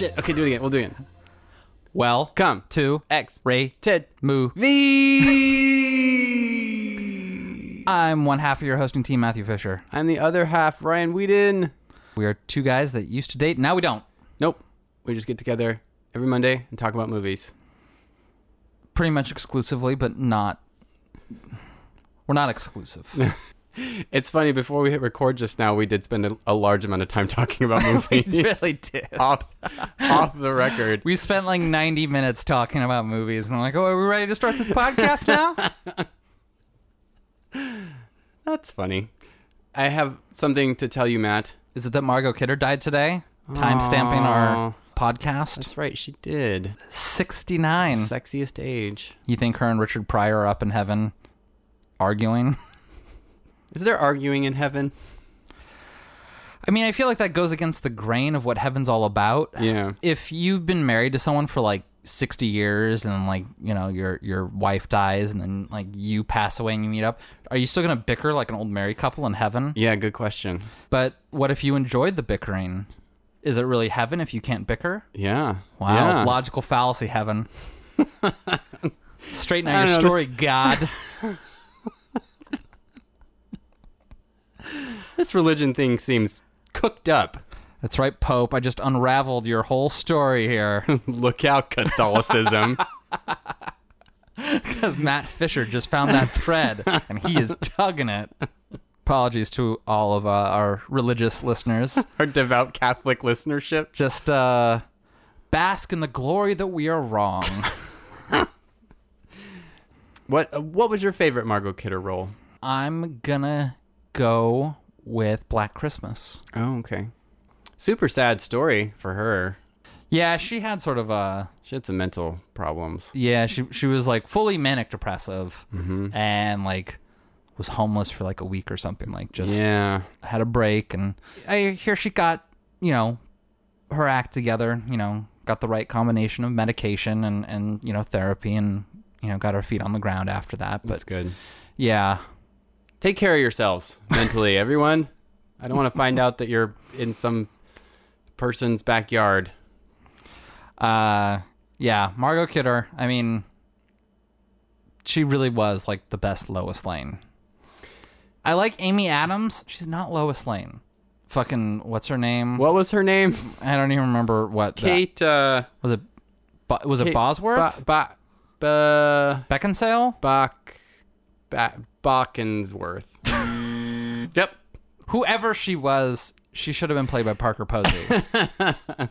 shit. Okay, do it again. We'll do it again. Well, Come to X Ray Ted Moo. V. I'm one half of your hosting team, Matthew Fisher. I'm the other half, Ryan Whedon. We are two guys that used to date. Now we don't. Nope. We just get together every Monday and talk about movies. Pretty much exclusively, but not. We're not exclusive. It's funny. Before we hit record just now, we did spend a, a large amount of time talking about movies. we really did. off off the record. We spent like 90 minutes talking about movies, and I'm like, oh, are we ready to start this podcast now? That's funny. I have something to tell you, Matt. Is it that Margot Kidder died today? Time stamping our podcast. That's right. She did. 69. Sexiest age. You think her and Richard Pryor are up in heaven arguing? Is there arguing in heaven? I mean, I feel like that goes against the grain of what heaven's all about. Yeah. If you've been married to someone for like 60 years and like, you know, your your wife dies and then like you pass away and you meet up, are you still going to bicker like an old married couple in heaven? Yeah. Good question. But what if you enjoyed the bickering? Is it really heaven if you can't bicker? Yeah. Wow, Yeah. logical fallacy heaven. Straighten out your know, story, God. This religion thing seems cooked up. That's right, Pope. I just unraveled your whole story here Look out, Catholicism. because Matt Fisher just found that thread and he is tugging it. Apologies to all of uh, our religious listeners. Our devout Catholic listenership. Just uh, bask in the glory that we are wrong. What uh, What was your favorite Margot Kidder role? I'm gonna go with Black Christmas. Oh, okay. Super sad story for her. Yeah, she had sort of a She had some mental problems. Yeah, she she was like fully manic depressive mm-hmm. and like was homeless for like a week or something. Like just Yeah. had a break, and I hear she got you know her act together. You know, got the right combination of medication and and you know therapy, and you know got her feet on the ground after that. But That's good. yeah, Take care of yourselves mentally, everyone. I don't want to find out that you're in some person's backyard. uh, yeah, Margot Kidder. I mean, she really was like the best Lois Lane. I like Amy Adams. She's not Lois Lane. Fucking what's her name? What was her name? I don't even remember what. that- Kate. Uh, was it? Bo- was it Bosworth? Ba- ba- ba- Beckinsale? Bach. Ba- Bachensworth. yep. Whoever she was, she should have been played by Parker Posey.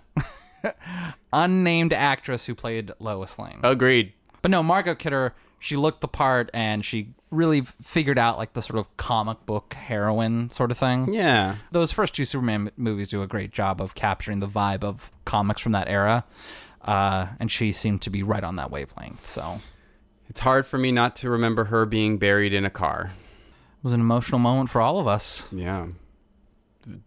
Unnamed actress who played Lois Lane. Agreed. But no, Margot Kidder, she looked the part and she really figured out like the sort of comic book heroine sort of thing. Yeah. Those first two Superman movies do a great job of capturing the vibe of comics from that era. Uh, and she seemed to be right on that wavelength. So It's hard for me not to remember her being buried in a car. it was an emotional moment for all of us. Yeah.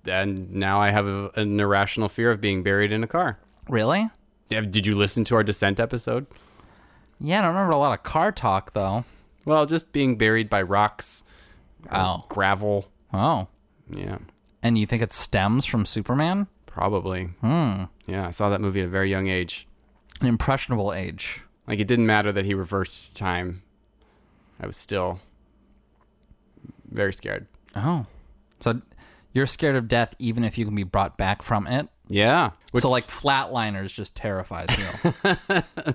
And now I have a, an irrational fear of being buried in a car. Really? Did did you listen to our descent episode? Yeah, I don't remember a lot of car talk though. Well, just being buried by rocks, Oh. gravel. Oh. Yeah, And you think it stems from Superman? probably. Hmm. Yeah, I saw that movie at a very young age. An impressionable age. Like it didn't matter that he reversed time. I was still very scared. Oh. So you're scared of death even if you can be brought back from it? Yeah. Which, so like Flatliners just terrifies you.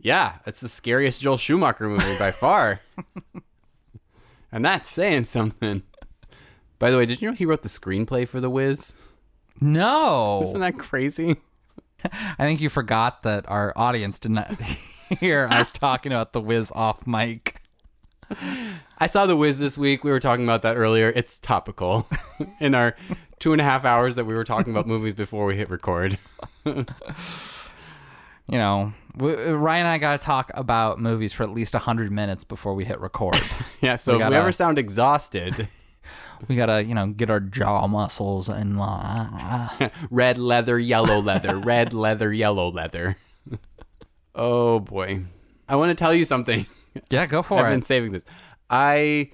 yeah, it's the scariest Joel Schumacher movie by far. and that's saying something. By the way, did you know he wrote the screenplay for The Wiz? no. Isn't that crazy? I think you forgot that our audience did not hear us talking about the Wiz off mic. I saw The Wiz this week. We were talking about that earlier. It's topical in our two and a half hours that we were talking about movies before we hit record. You know, w- Ryan and I got to talk about movies for at least 100 minutes before we hit record. Yeah, so We if gotta- we ever sound exhausted, we got to, you know, get our jaw muscles in uh, red leather, yellow leather, red leather, yellow leather. oh boy. I want to tell you something. Yeah, go for it. I've been saving this. I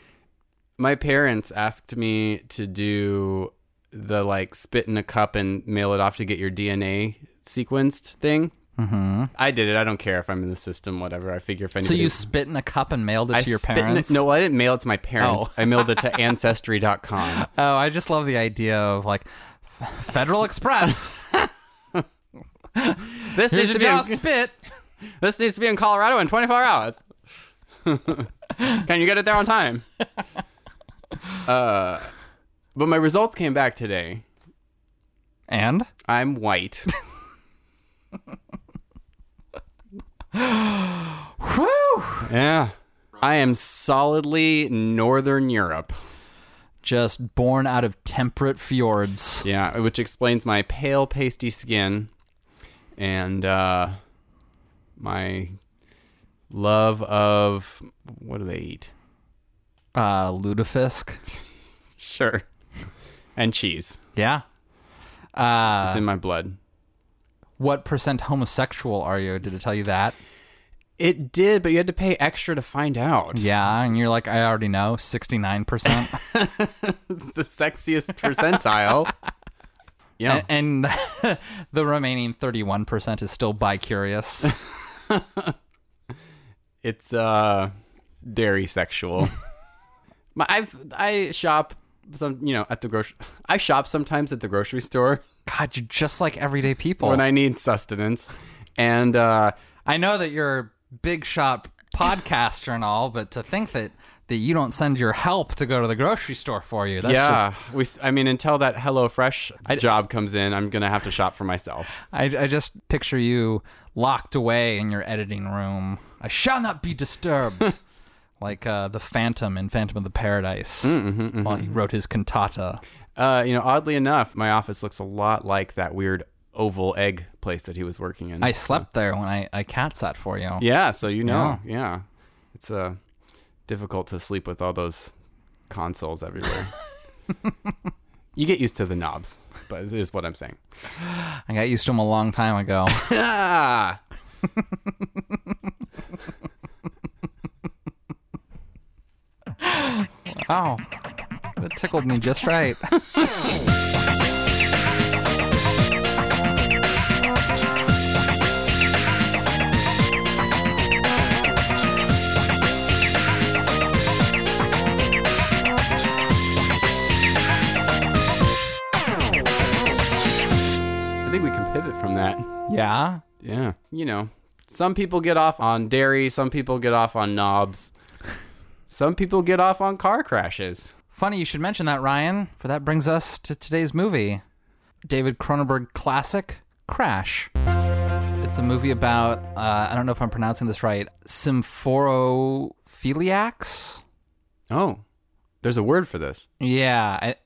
my parents asked me to do the like spit in a cup and mail it off to get your DNA sequenced thing. Mm-hmm. I did it. I don't care if I'm in the system, whatever. I figure if anybody. So you spit in a cup and mailed it I to your in it- parents? No, I didn't mail it to my parents. Oh. I mailed it to Ancestry.com. Oh, I just love the idea of like Federal Express. This Here's needs, to be in, spit. this needs to be in Colorado in 24 hours. Can you get it there on time? uh, but my results came back today. And I'm white. whew, yeah. I am solidly Northern Europe. just born out of temperate fjords. Yeah, which explains my pale, pasty skin and uh, my love of what do they eat? Uh, lutefisk. Sure. And cheese. Yeah. Uh, It's in my blood. What percent homosexual are you? Did it tell you that? It did, but you had to pay extra to find out. Yeah, and you're like, I already know, 69%. the sexiest percentile. Yeah. and the remaining 31% is still bi-curious. It's uh dairy sexual. My, I've I shop some you know at the grocery I shop sometimes at the grocery store God, you're just like everyday people. when I need sustenance. And uh I know that you're a big shot podcaster and all, but to think that that you don't send your help to go to the grocery store for you, that's yeah, just we I mean until that HelloFresh job comes in, I'm going to have to shop for myself. I, I just picture you locked away in your editing room. I shall not be disturbed. like uh, the Phantom in Phantom of the Paradise while he wrote his cantata. Uh you know, oddly enough, my office looks a lot like that weird oval egg place that he was working in. I slept there when I, I cat sat for you. Yeah, so you know, yeah. It's uh difficult to sleep with all those consoles everywhere. you get used to the knobs, but is what I'm saying. I got used to them a long time ago. oh, that tickled me just right. I think we can pivot from that. yeah. Yeah. You know, some people get off on dairy, some people get off on knobs. Some people get off on car crashes. Funny you should mention that, Ryan, for that brings us to today's movie David Cronenberg classic, Crash. It's a movie about, uh, I don't know if I'm pronouncing this right, symphorophiliacs? Oh. There's a word for this. Yeah. I,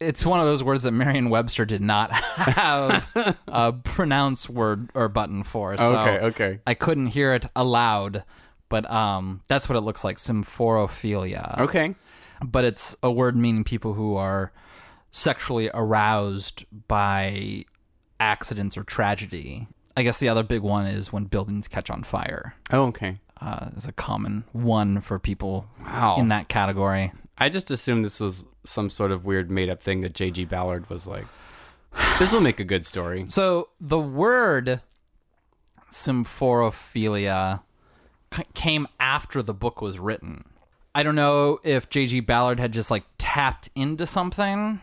it's one of those words that Merriam Webster did not have a pronounce word or button for. So Okay, okay. I couldn't hear it aloud, but um, that's what it looks like symphorophilia. Okay. but it's a word meaning people who are sexually aroused by accidents or tragedy. I guess the other big one is when buildings catch on fire. Oh, okay. Uh, is a common one for people Wow. in that category. I just assumed this was some sort of weird made up thing that J.G. Ballard was like, this will make a good story. So the word symphorophilia came after the book was written. I don't know if J.G. Ballard had just like tapped into something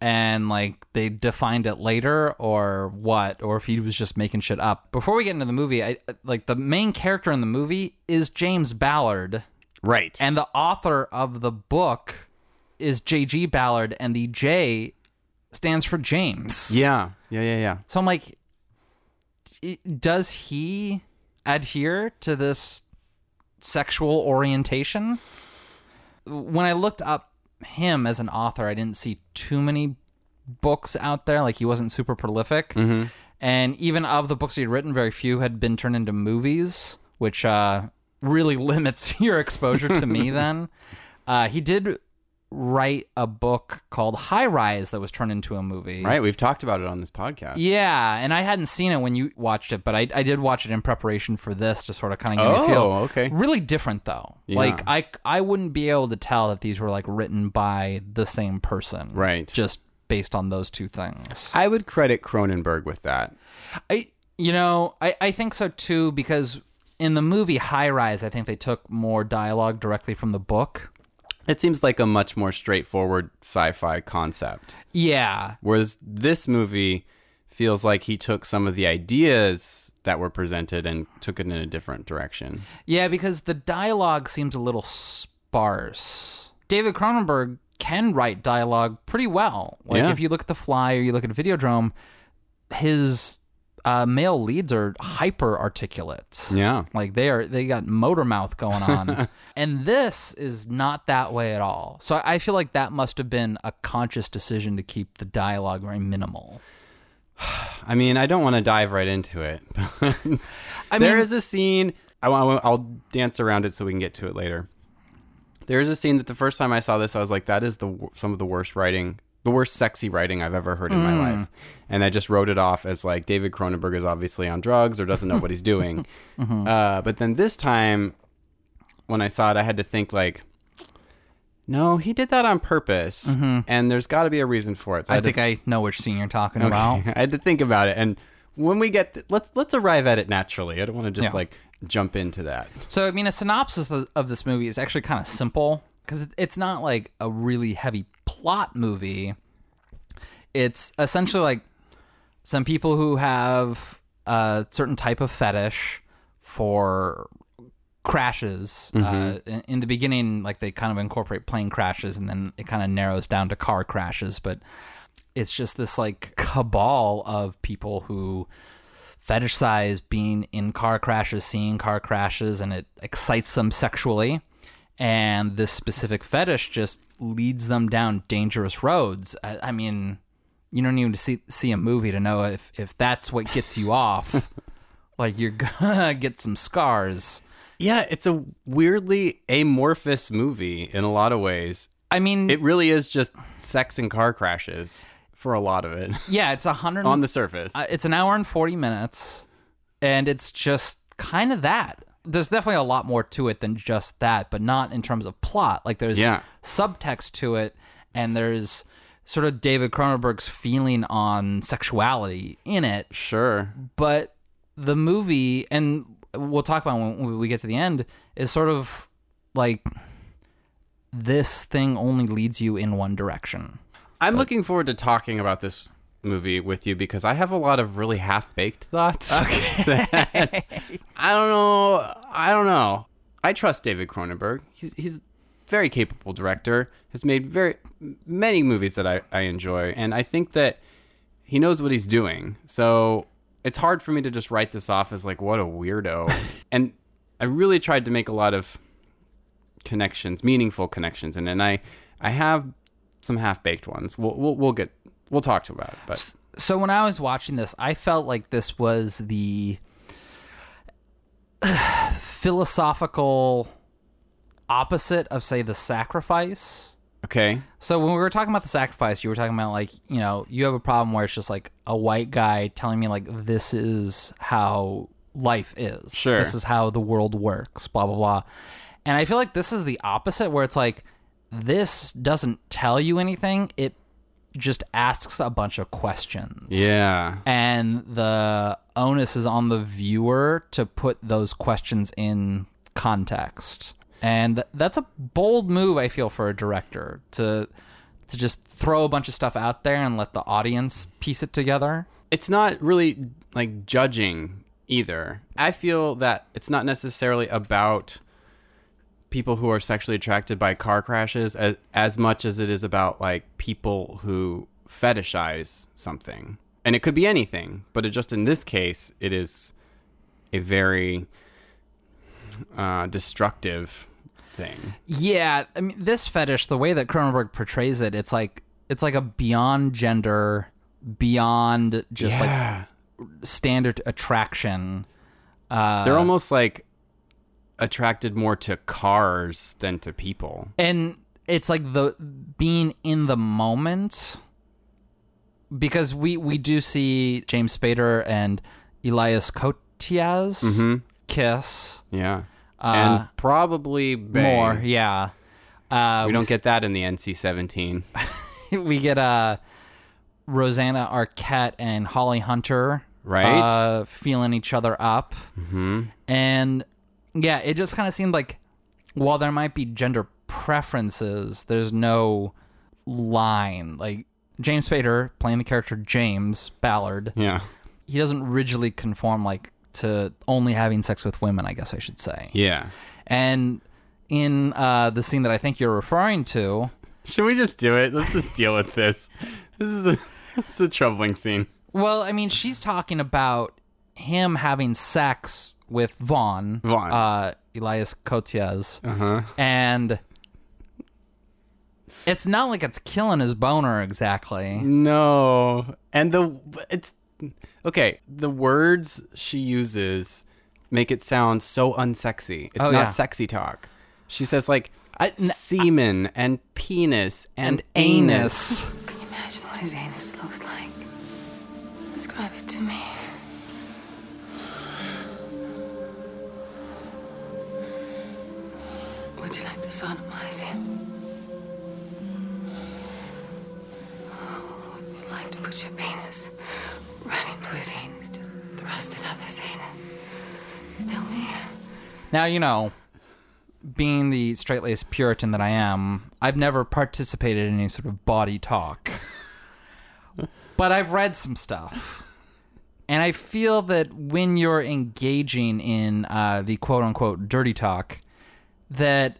and like they defined it later or what or if he was just making shit up. Before we get into the movie, I like the main character in the movie is James Ballard Right. and the author of the book is J.G. Ballard and the J stands for James. yeah. Yeah, yeah, yeah. So I'm like, does he adhere to this sexual orientation? When I looked up him as an author, I didn't see too many books out there. Like he wasn't super prolific, and even of the books he had written, very few had been turned into movies, which uh, really limits your exposure to me. Then uh, he did write a book called High Rise that was turned into a movie. Right. We've talked about it on this podcast. Yeah, and I hadn't seen it when you watched it, but I, I did watch it in preparation for this to sort of kind of give me a oh, feel. Oh, okay. Really different though. Like I I wouldn't be able to tell that these were like written by the same person. Right. Just based on those two things. I would credit Cronenberg with that. I you know, I, I think so too because in the movie High Rise, I think they took more dialogue directly from the book. It seems like a much more straightforward sci-fi concept. Yeah. Whereas this movie feels like he took some of the ideas that were presented and took it in a different direction. Yeah, because the dialogue seems a little sparse. David Cronenberg can write dialogue pretty well. Like Yeah. if you look at The Fly or you look at Videodrome, his uh, male leads are hyper articulate. Yeah. Like they are they got motor mouth going on. and this is not that way at all. So I feel like that must have been a conscious decision to keep the dialogue very minimal. I mean, I don't want to dive right into it. I There mean, is a scene. I, I'll dance around it so we can get to it later. There is a scene that the first time I saw this, I was like, "That is the some of the worst writing, the worst sexy writing I've ever heard in my hmm. life." And I just wrote it off as like David Cronenberg is obviously on drugs or doesn't know what he's doing. Mm-hmm. uh, but then this time, when I saw it, I had to think like, "No, he did that on purpose, mm-hmm. and there's got to be a reason for it." So I to think I know which scene you're talking about. I had to think about it, and when we get th- let's let's arrive at it naturally. I don't want to just Yeah. like jump into that. So, I mean, a synopsis of, of this movie is actually kind of simple because it's not like a really heavy plot movie. It's essentially like some people who have a certain type of fetish for crashes. Uh, in, in the beginning, like they kind of incorporate plane crashes, and then it kind of narrows down to car crashes. But it's just this like cabal of people who fetishize being in car crashes, seeing car crashes, and it excites them sexually. And this specific fetish just leads them down dangerous roads. I, I mean, you don't need to see see a movie to know if if that's what gets you off. like you're gonna get some scars. Yeah, it's a weirdly amorphous movie in a lot of ways. I mean, It really is just sex and car crashes for a lot of it yeah, it's a hundred on the surface. Uh, it's an hour and 40 minutes, and it's just kind of that. There's definitely a lot more to it than just that, but not in terms of plot. Like there's Yeah. subtext to it, and there's sort of David Cronenberg's feeling on sexuality in it. sure. But the movie, and we'll talk about when when we get to the end, is sort of like this thing only leads you in one direction. I'm looking forward to talking about this movie with you because I have a lot of really half-baked thoughts. Okay. I don't know. I don't know. I trust David Cronenberg. He's he's a very capable director. Has made very many movies that I, I enjoy, and I think that he knows what he's doing. So it's hard for me to just write this off as like what a weirdo. and I really tried to make a lot of connections, meaningful connections, and and I I have some half baked ones. We'll, we'll we'll get we'll talk to about it, but so when I was watching this, I felt like this was the philosophical opposite of say the sacrifice. okay, So when we were talking about the sacrifice, you were talking about like, you know, you have a problem where it's just like a white guy telling me like this is how life is. Sure. This is how the world works, blah blah blah. And I feel like this is the opposite where it's like this doesn't tell you anything. It just asks a bunch of questions. Yeah, and the onus is on the viewer to put those questions in context. And that's a bold move i feel for a director to to just throw a bunch of stuff out there and let the audience piece it together. It's not really like judging either. I feel that it's not necessarily about people who are sexually attracted by car crashes as, as much as it is about like people who fetishize something. And it could be anything, but it just in this case, it is a very uh, destructive thing. yeah i mean this fetish the way that cronenberg portrays it it's like it's like a beyond gender beyond just yeah. like standard attraction uh They're almost like attracted more to cars than to people. and it's like the being in the moment because we we do see James Spader and Elias Koteas kiss Yeah. Uh, and probably more yeah uh We don't get that in the NC-17. we get uh Rosanna Arquette and Holly Hunter, Right. uh, feeling each other up, mm-hmm. and yeah, it just kind of seemed like while there might be gender preferences, there's no line. Like James Spader playing the character James Ballard, yeah. he doesn't rigidly conform like to only having sex with women. I guess I should say. Yeah. And in uh, the scene that I think you're referring to, Should we just do it? Let's just deal with this. This is a it's a troubling scene. well, I mean, she's talking about him having sex with Vaughn, Vaughn. uh, Elias Koteas, Uh-huh. and it's not like it's killing his boner exactly. No. And the it's okay, the words she uses make it sound so unsexy. It's Oh, not yeah. sexy talk. She says like I- n- semen and penis and, And anus. anus. Can you imagine what his anus looks like? Describe it to me. Like to put your penis right into his anus? Just thrust it up his anus. Tell me. Now, you know, being the straight laced Puritan that I am, I've never participated in any sort of body talk. but I've read some stuff. And I feel that when you're engaging in uh, the quote unquote dirty talk, that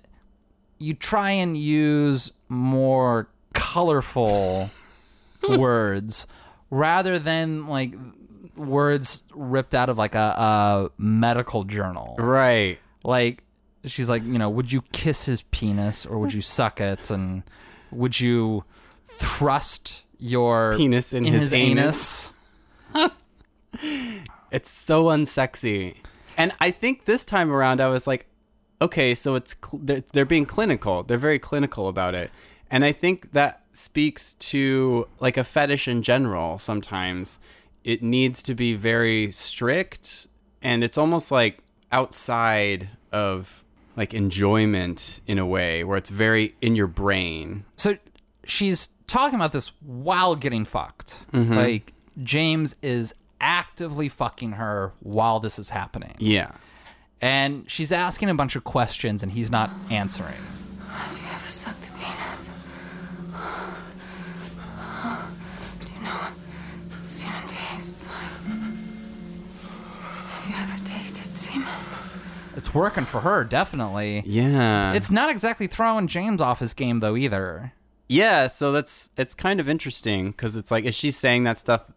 you try and use more colorful words rather than like words ripped out of like a, a medical journal. Right. Like she's like, you know, would you kiss his penis or would you suck it and would you thrust your Penis in his anus? It's so unsexy. And I think this time around I was like, okay, so it's cl- they're, they're being clinical. They're very clinical about it. And I think that speaks to like a fetish in general sometimes. It needs to be very strict and it's almost like outside of like enjoyment in a way where it's very in your brain. So she's talking about this while getting fucked. Mm-hmm. Like James is actively fucking her while this is happening. Yeah. And she's asking a bunch of questions and he's not answering. Have you ever sucked a penis? Do you know what semen tastes like? Have you ever tasted semen? It's working for her, definitely. Yeah. It's not exactly throwing James off his game though either. Yeah, so that's it's kind of interesting because it's like, is she saying that stuff?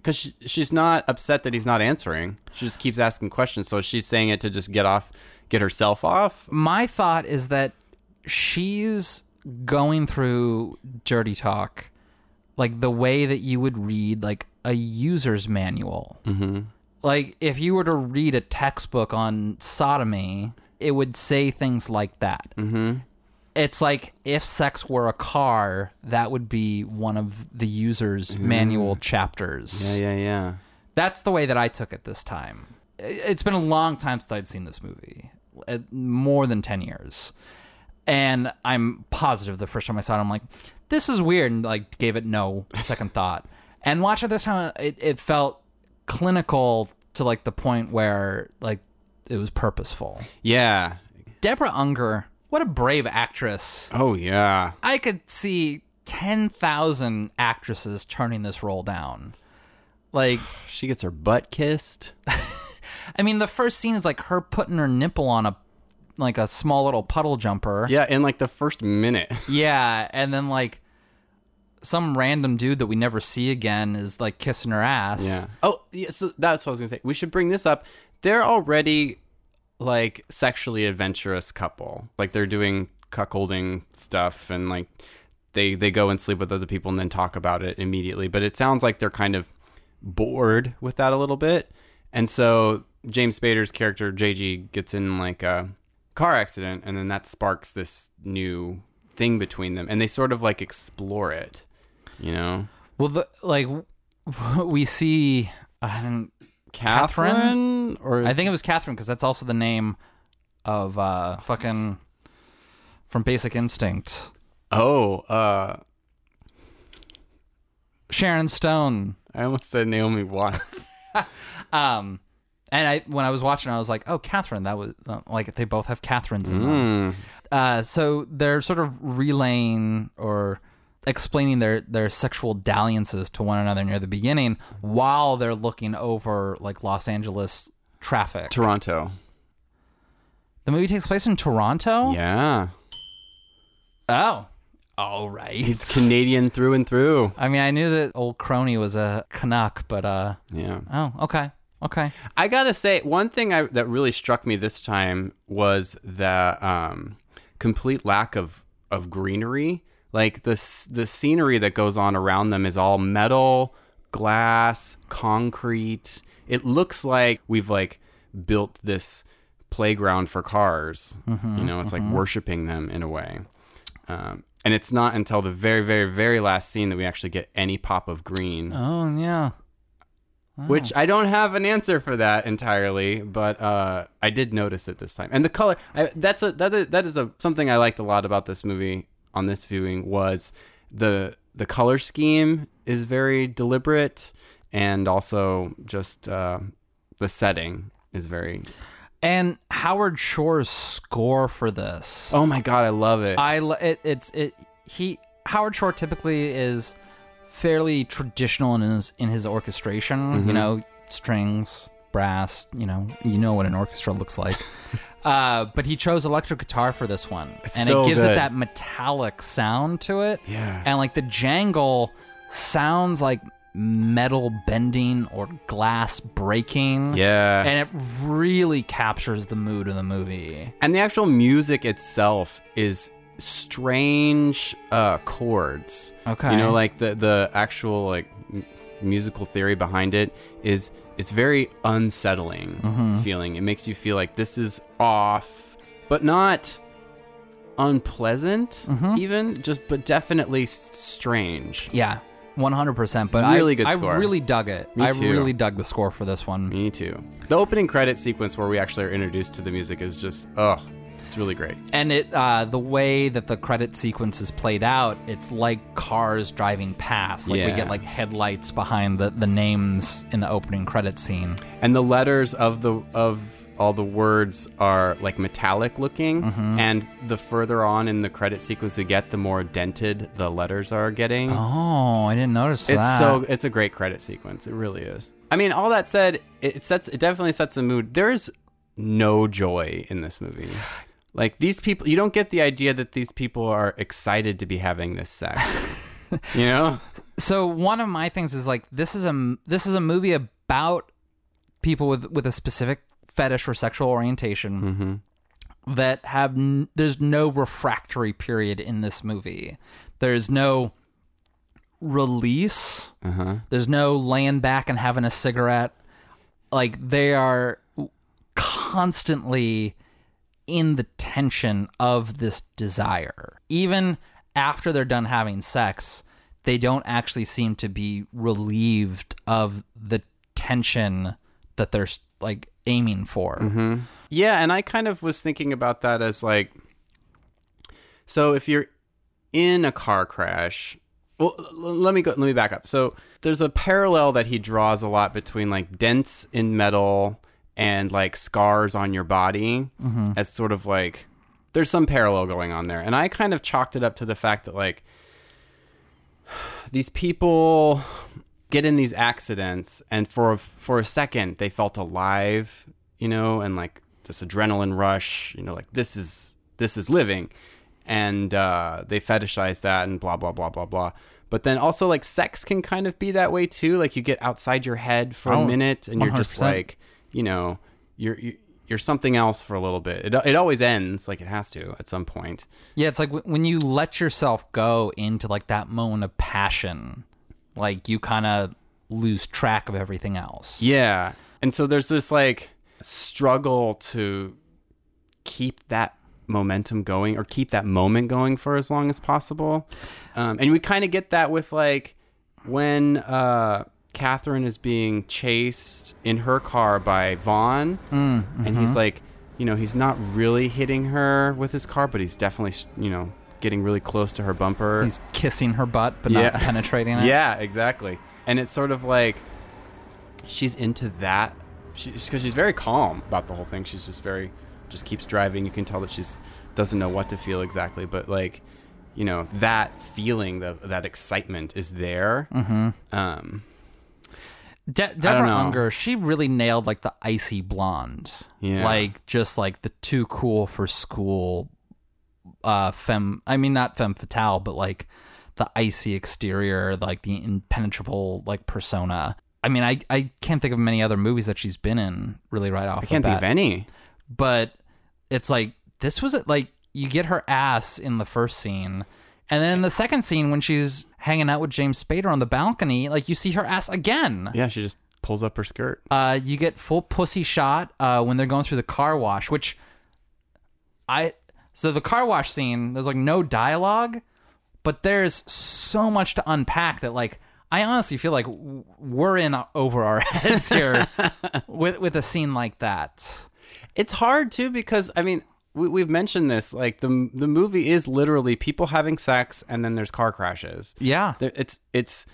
Because she, she's not upset that he's not answering. She just keeps asking questions. So she's saying it to just get off, get herself off. my thought is that she's going through dirty talk like the way that you would read like a user's manual mm-hmm. like if you were to read a textbook on sodomy it would say things like that mm-hmm. It's like if sex were a car that would be one of the user's manual chapters Yeah, yeah, yeah. that's the way that I took it this time. It's been a long time since I'd seen this movie, uh, more than 10 years. And I'm positive the first time I saw it, I'm like, this is weird, and like gave it no second thought. And watch it this time, it, it felt clinical to like the point where like it was purposeful. Yeah. Deborah Unger, what a brave actress. Oh, yeah. I could see 10,000 actresses turning this role down. Like, She gets her butt kissed. I mean, the first scene is like her putting her nipple on a like a small little puddle jumper. Yeah, in like the first minute. Yeah, and then like some random dude that we never see again is like kissing her ass. Yeah. Oh, yeah, so that's what I was gonna say. We should bring this up. They're already like sexually adventurous couple. Like they're doing cuckolding stuff, and like they they go and sleep with other people and then talk about it immediately. But it sounds like they're kind of bored with that a little bit, and so James Spader's character JG gets in like a car accident, and then that sparks this new thing between them, and they sort of like explore it. You know, Well, the, like we see. I don't. Catherine? Catherine or I think it was Catherine because that's also the name of uh fucking from Basic Instinct. Oh, uh Sharon Stone. I almost said Naomi Watts. Um, and I when I was watching, I was like, oh, Catherine. That was uh, like they both have Catherines in them. Uh, so they're sort of relaying or explaining their their sexual dalliances to one another near the beginning while they're looking over like Los Angeles traffic. Toronto. the movie takes place in Toronto. Yeah. Oh, all right. He's Canadian through and through. I mean, I knew that old crony was a Canuck, but uh, Yeah. oh, okay, okay. I gotta say, one thing I, that really struck me this time was the um, complete lack of of greenery. Like the the scenery that goes on around them is all metal, glass, concrete. It looks like we've like built this playground for cars. you know, it's like worshiping them in a way. Um, and it's not until the very, very, very last scene that we actually get any pop of green. Oh yeah. Which I don't have an answer for that entirely, but uh, I did notice it this time. And the color—that's a that is, that is a something I liked a lot about this movie on this viewing was the the color scheme is very deliberate, and also just uh, the setting is very. And Howard Shore's score for this. Oh my god, I love it. I lo- it, it's it he Howard Shore typically is fairly traditional in his in his orchestration. Mm-hmm. You know, strings, brass. You know, you know what an orchestra looks like. uh, but he chose electric guitar for this one, and so it gives it that metallic sound to it. Yeah. and like the jangle sounds like metal bending or glass breaking. yeah, And it really captures the mood of the movie. And the actual music itself is strange uh, chords. Okay. You know, like the the actual like musical theory behind it is it's very unsettling mm-hmm. feeling. It makes you feel like this is off, but not unpleasant mm-hmm. even just but definitely strange Yeah, one hundred percent. But Really I, good I really dug it. Me I too. really dug the score for this one. me too the opening credit sequence where we actually are introduced to the music is just oh it's really great. And it, uh, the way that the credit sequence is played out, it's like cars driving past. Like we get like headlights behind the, the names in the opening credit scene. and the letters of the of all the words are like metallic looking. And the further on in the credit sequence we get the more dented the letters are getting. Oh, I didn't notice it's that. so it's a great credit sequence. It really is. I mean all that said it it sets it definitely sets a mood. There's no joy in this movie like these people you don't get the idea that these people are excited to be having this sex. You know? So one of my things is like this is a this is a movie about people with with a specific fetish or sexual orientation mm-hmm. that have n- there's no refractory period in this movie. There's no release. Uh-huh. There's no laying back and having a cigarette. Like they are constantly in the tension of this desire. Even after they're done having sex, they don't actually seem to be relieved of the tension that they're like aiming for. Mm-hmm. Yeah, and I kind of was thinking about that as like so if you're in a car crash, well let me go let me back up. So there's a parallel that he draws a lot between like dents in metal and like scars on your body as sort of like there's some parallel going on there. And I kind of chalked it up to the fact that like these people get in these accidents and for for a second they felt alive you know and like this adrenaline rush you know like this is this is living. And uh, they fetishize that and blah blah blah blah blah. But then also like sex can kind of be that way too. Like you get outside your head for Oh, a minute and you're just like you know you're you, you're something else for a little bit it, it always ends like it has to at some point Yeah, it's like w- when you let yourself go into like that moment of passion, like you kind of lose track of everything else. Yeah. And so there's this like struggle to keep that momentum going or keep that moment going for as long as possible. Um, and we kind of get that with like when uh, Catherine is being chased in her car by Vaughn, and he's like, you know, he's not really hitting her with his car, but he's definitely, you know, getting really close to her bumper. He's kissing her butt, but Yeah. not penetrating it. Yeah, exactly. And it's sort of like she's into that. Because she's very calm about the whole thing. She's just very, just keeps driving. You can tell that she's doesn't know what to feel exactly, but like, you know, that feeling, the, that excitement is there. Mm-hmm. Um, De- Deborah. Unger, she really nailed like the icy blonde. Yeah. Like just like the too cool for school uh femme I mean not femme fatale, but like the icy exterior, like the impenetrable like persona. I mean I I can't think of many other movies that she's been in really right off I can't the think of any. But it's like this was it like you get her ass in the first scene. And then the second scene when she's hanging out with James Spader on the balcony, like you see her ass again. Yeah, she just pulls up her skirt. Uh, you get full pussy shot uh, when they're going through the car wash, which I so the car wash scene. There's like no dialogue, but there's so much to unpack that like I honestly feel like we're in over our heads here with with a scene like that. It's hard too because I mean we, we've mentioned this. Like the the movie is literally people having sex and then there's car crashes. Yeah, It's it's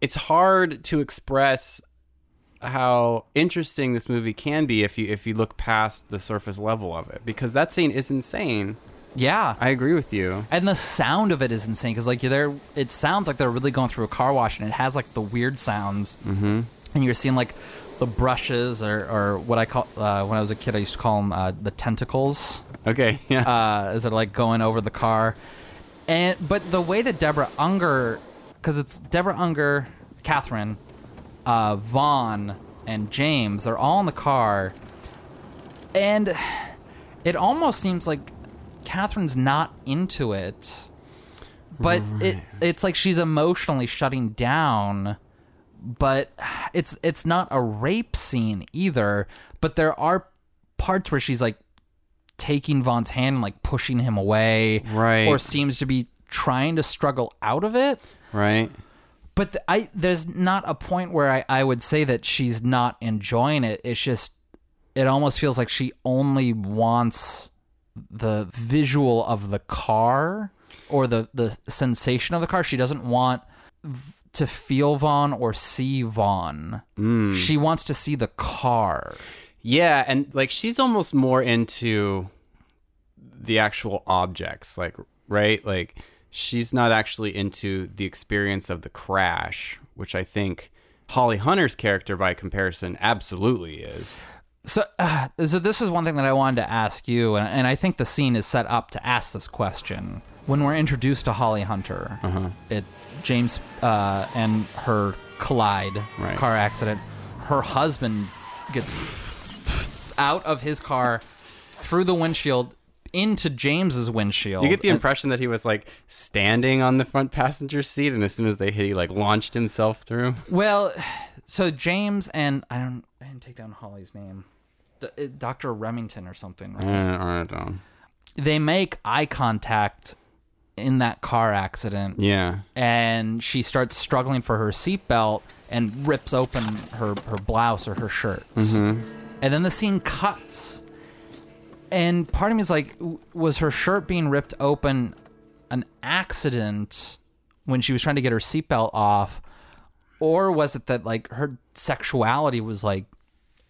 it's hard to express how interesting this movie can be if you if you look past the surface level of it because that scene is insane. yeah. I agree with you. and the sound of it is insane because like you're there it sounds like they're really going through a car wash and it has like the weird sounds mm-hmm. and you're seeing like the brushes or, or what i call uh, when i was a kid i used to call them uh, the tentacles Okay, yeah. uh, as they're like going over the car and but the way that deborah unger because it's deborah unger catherine uh, vaughn and james they're all in the car and it almost seems like Catherine's not into it, but it it's like she's emotionally shutting down. But it's it's not a rape scene either. But there are parts where she's like taking Vaughn's hand and like pushing him away, Right. Or seems to be trying to struggle out of it. right? But I there's not a point where I, I would say that she's not enjoying it. It's just it almost feels like she only wants the visual of the car or the the sensation of the car. She doesn't want to feel Vaughn or see Vaughn. She wants to see the car. Yeah, and like she's almost more into the actual objects, like right? Like she's not actually into the experience of the crash, which I think Holly Hunter's character by comparison absolutely is. So, uh, so this is one thing that I wanted to ask you, and, and I think the scene is set up to ask this question. When we're introduced to Holly Hunter, it James uh, and her collide, Right. car accident. Her husband gets out of his car through the windshield into James's windshield. You get the impression that he was like standing on the front passenger seat, and as soon as they hit, he like launched himself through. Well, so James and I don't I didn't take down Holly's name, D- Doctor Remington or something. Right? I don't know. they make eye contact in that car accident Yeah, and she starts struggling for her seatbelt and rips open her, her blouse or her shirt. Mm-hmm. And then the scene cuts. And part of me is like, was her shirt being ripped open an accident when she was trying to get her seatbelt off? Or was it that like her sexuality was like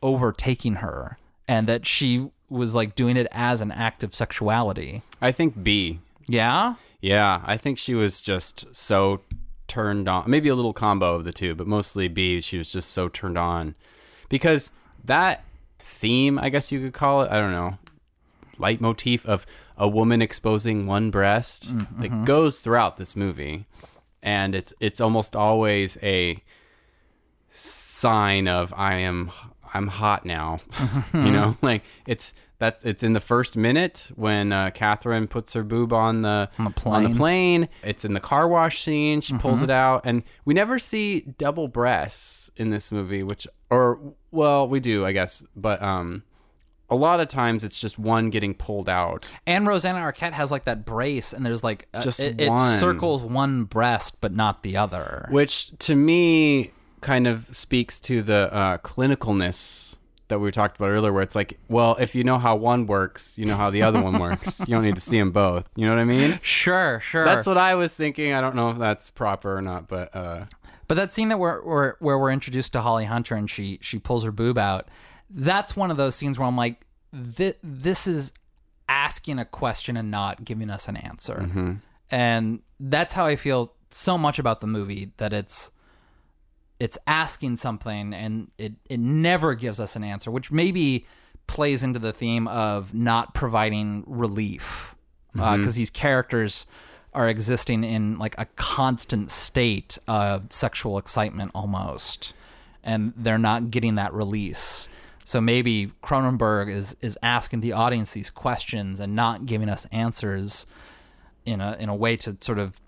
overtaking her and that she was like doing it as an act of sexuality? I think B. Yeah? Yeah, I think she was just so turned on. Maybe a little combo of the two, but mostly B. She was just so turned on because that theme, I guess you could call it. I don't know, leitmotif of a woman exposing one breast, mm, like mm-hmm. goes throughout this movie, and it's it's almost always a sign of I am I'm hot now. you know, like it's that's it's in the first minute when uh, Catherine puts her boob on the On the on plane. the plane. It's in the car wash scene. She pulls it out, and we never see double breasts in this movie, which or well, we do, I guess, but um. A lot of times it's just one getting pulled out. And Rosanna Arquette has like that brace, and there's like uh, Just it, it circles one breast, but not the other. which to me kind of speaks to the uh, clinicalness that we talked about earlier, where it's like, well, if you know how one works, you know how the other one works. You don't need to see them both. You know what I mean? Sure, sure. That's what I was thinking. I don't know if that's proper or not, but uh, But that scene that we're, we're where we're introduced to Holly Hunter and she she pulls her boob out, that's one of those scenes where I'm like, this, this is asking a question and not giving us an answer, and that's how I feel so much about the movie that it's it's asking something and it it never gives us an answer, which maybe plays into the theme of not providing relief uh, mm-hmm. because these characters are existing in like a constant state of sexual excitement almost and they're not getting that release. So maybe cronenberg is is asking the audience these questions and not giving us answers in a in a way to sort of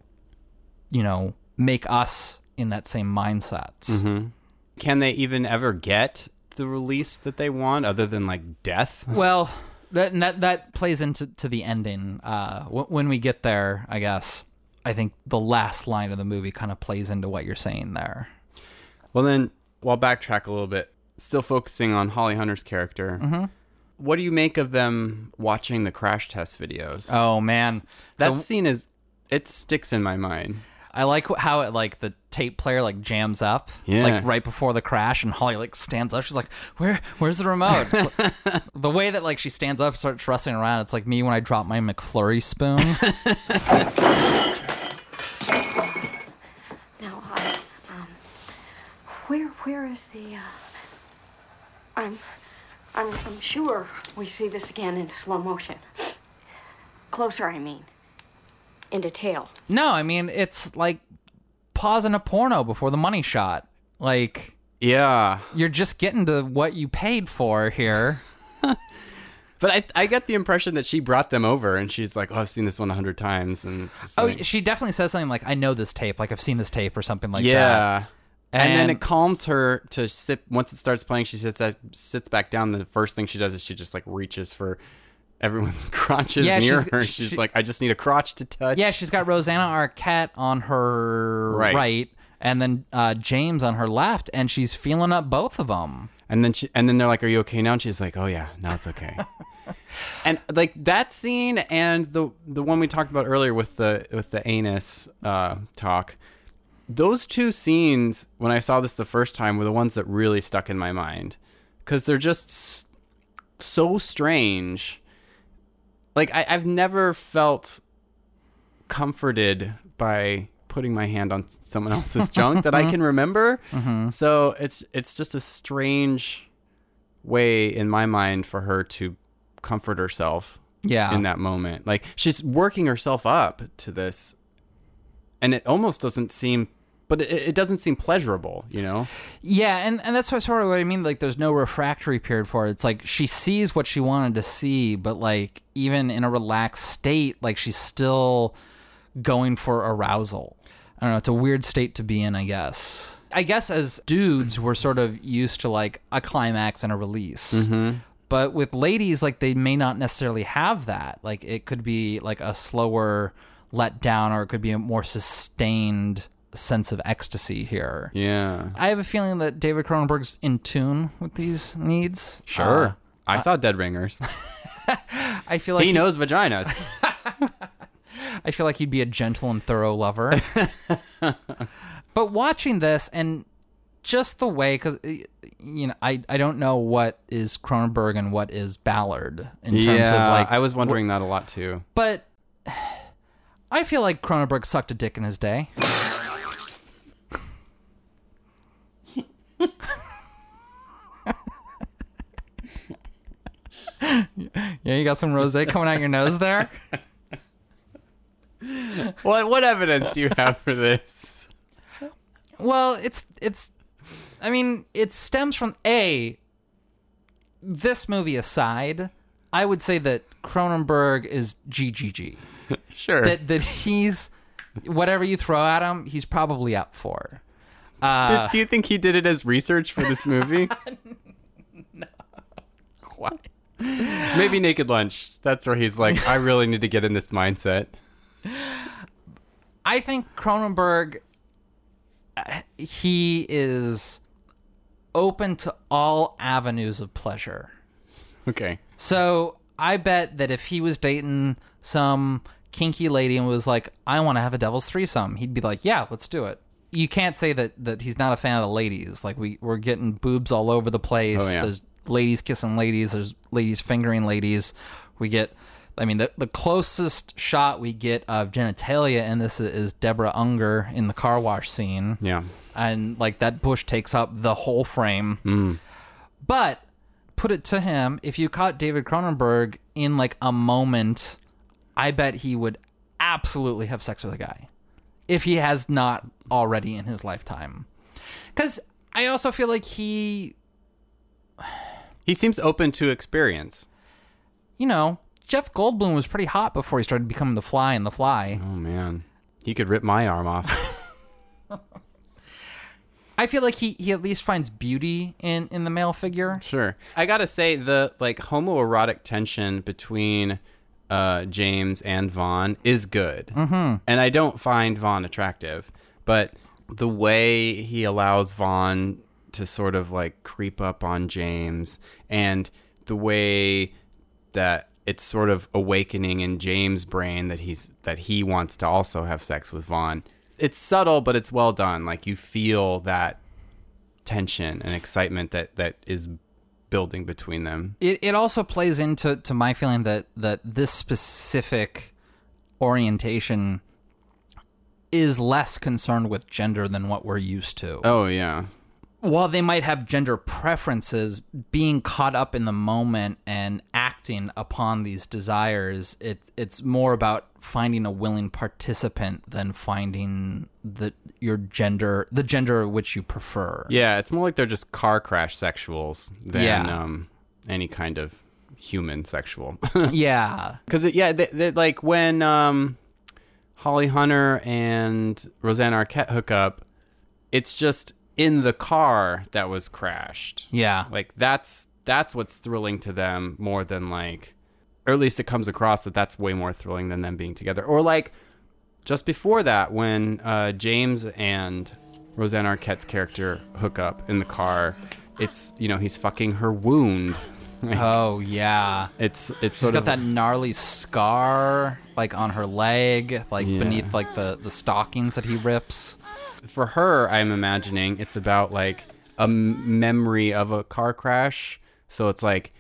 you know make us in that same mindset can they even ever get the release that they want other than like death? Well, that that that plays into to the ending. Uh, w- when we get there, I guess I think the last line of the movie kind of plays into what you're saying there. Well, then, while backtrack a little bit, still focusing on Holly Hunter's character. What do you make of them watching the crash test videos? Oh man, that So scene is it sticks in my mind. I like how it like the tape player like jams up, Yeah. like right before the crash, and Holly like stands up. She's like, "Where? Where's the remote?" Like- the way that like she stands up, starts rustling around. It's like me when I drop my McFlurry spoon. Now, I, um, where, where is the, uh, I'm, I'm, I'm sure we see this again in slow motion. Closer, I mean. In detail. no, I mean it's like pausing a porno before the money shot. Like Yeah, you're just getting to what you paid for here. but I I get the impression that she brought them over and she's like, "Oh, I've seen this one a hundred times," and it's Oh, like- she definitely says something like, "I know this tape. Like I've seen this tape or something like that." yeah. And, then it calms her to sit. Once it starts playing, she sits sits back down. The first thing she does is she just like reaches for everyone's crotches Yeah, near she's- her. she- She's like, I just need a crotch to touch. Yeah, she's got Rosanna Arquette on her Right. right, and then uh, James on her left, and she's feeling up both of them. And then she, and then they're like, "Are you okay now?" And she's like, "Oh yeah, now it's okay." and like that scene and the the one we talked about earlier with the with the anus uh, talk, those two scenes when I saw this the first time were the ones that really stuck in my mind because they're just so strange. Like I, I've never felt comforted by putting my hand on someone else's junk that I can remember. Mm-hmm. So it's it's just a strange way in my mind for her to comfort herself Yeah, in that moment. Like she's working herself up to this, and it almost doesn't seem, but it, it doesn't seem pleasurable. You know? yeah, and and that's what, sort of what I mean. Like, there's no refractory period for it. It's like she sees what she wanted to see, but like even in a relaxed state, like she's still going for arousal. I don't know. It's a weird state to be in, I guess. I guess as dudes, we're sort of used to like a climax and a release. Mm-hmm. But with ladies, like they may not necessarily have that. Like it could be like a slower let down, or it could be a more sustained sense of ecstasy here. Yeah. I have a feeling that David Cronenberg's in tune with these needs. Sure. Uh, I saw Dead Ringers. I feel like he knows vaginas. I feel like he'd be a gentle and thorough lover. but watching this and just the way, because you know, I I don't know what is Cronenberg and what is Ballard in terms yeah, of like. I was wondering that a lot too. but I feel like Cronenberg sucked a dick in his day. yeah, you got some rosé coming out your nose there. What what evidence do you have for this? Well, it's it's I mean, it stems from a this movie aside, I would say that Cronenberg is GGG. Sure. That that he's whatever you throw at him, he's probably up for. Uh, Did- do you think he did it as research for this movie? No. What? Maybe Naked Lunch. That's where he's like, I really need to get in this mindset. I think Cronenberg uh, he is open to all avenues of pleasure. Okay. So I bet that if he was dating some kinky lady and was like, I want to have a devil's threesome, he'd be like, Yeah, let's do it. You can't say that that he's not a fan of the ladies. Like we we're getting boobs all over the place. Oh, yeah. There's ladies kissing ladies. There's ladies fingering ladies. We get. I mean, the, the closest shot we get of genitalia in this is Deborah Unger in the car wash scene Yeah. and like that bush takes up the whole frame. Mm. But put it to him, if you caught David Cronenberg in like a moment, I bet he would absolutely have sex with a guy if he has not already in his lifetime. Because I also feel like he, He seems open to experience. you know, Jeff Goldblum was pretty hot before he started becoming the Fly in the Fly. Oh man. He could rip my arm off. I feel like he, he at least finds beauty in, in the male figure. Sure. I gotta say the like homoerotic tension between uh, James and Vaughn is good, mm-hmm. and I don't find Vaughn attractive, but the way he allows Vaughn to sort of like creep up on James, and the way that it's sort of awakening in James' brain that he's that he wants to also have sex with Vaughn. It's subtle, but it's well done. Like you feel that tension and excitement that that is building between them. it, it also plays into to my feeling that that this specific orientation is less concerned with gender than what we're used to. Oh yeah. While they might have gender preferences, being caught up in the moment and acting upon these desires, it it's more about finding a willing participant than finding the your gender the gender which you prefer. Yeah, it's more like they're just car crash sexuals than Yeah. um, any kind of human sexual. yeah. Because yeah, they, they, like when um, Holly Hunter and Rosanna Arquette hook up, it's just in the car that was crashed. Yeah. Like that's that's what's thrilling to them more than like, or at least it comes across that that's way more thrilling than them being together. Or like just before that when uh, James and Rosanna Arquette's character hook up in the car, it's you know he's fucking her wound. Oh yeah. It's it's She's got of that gnarly scar like on her leg, like Yeah. beneath like the the stockings that he rips. For her, I'm imagining it's about like a memory of a car crash. So it's like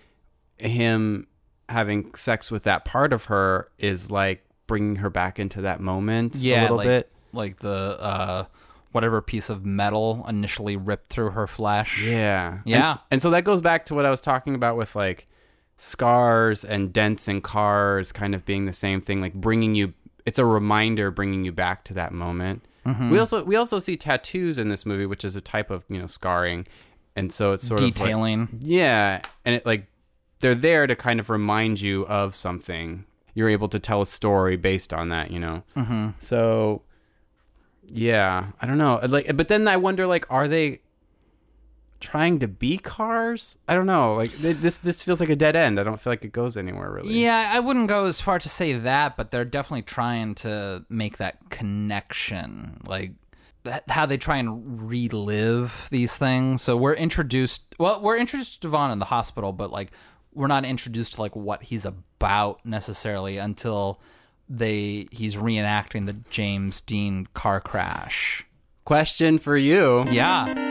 him having sex with that part of her is like bringing her back into that moment Yeah, a little like, bit. like the uh whatever piece of metal initially ripped through her flesh. Yeah. Yeah. And, and so that goes back to what I was talking about with like scars and dents in cars kind of being the same thing, like bringing you, it's a reminder bringing you back to that moment. Mm-hmm. We also, we also see tattoos in this movie, which is a type of, you know, scarring. And so it's sort of like- detailing. yeah. And it like, they're there to kind of remind you of something. You're able to tell a story based on that, you know? Mm-hmm. So, yeah, I don't know. Like, but then I wonder, like, are they trying to be cars? I don't know. Like, th- this this feels like a dead end. I don't feel like it goes anywhere really. Yeah, I wouldn't go as far to say that, but they're definitely trying to make that connection. Like that, how they try and relive these things. So we're introduced well, we're introduced to Vaughn in the hospital, but like we're not introduced to like what he's about necessarily until they he's reenacting the James Dean car crash. Question for you. Yeah.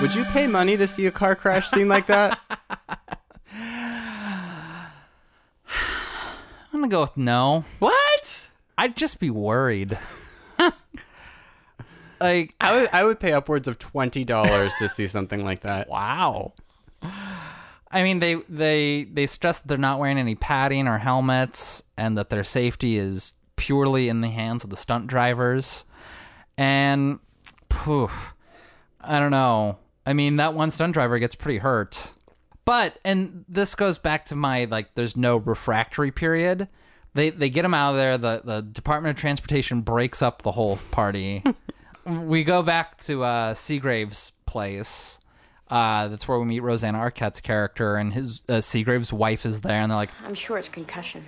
Would you pay money to see a car crash scene like that? I'm gonna go with no. what? I'd just be worried. like I would I would pay upwards of twenty dollars to see something like that. Wow. I mean, they they they stress that they're not wearing any padding or helmets, and that their safety is purely in the hands of the stunt drivers. And, poof, I don't know. I mean, that one stunt driver gets pretty hurt. But and this goes back to my like, there's no refractory period. They they get him out of there. The the Department of Transportation breaks up the whole party. we go back to uh, Seagrave's place. Uh, that's where we meet Rosanna Arquette's character, and his uh, Seagrave's wife is there, and they're like, I'm sure it's concussion.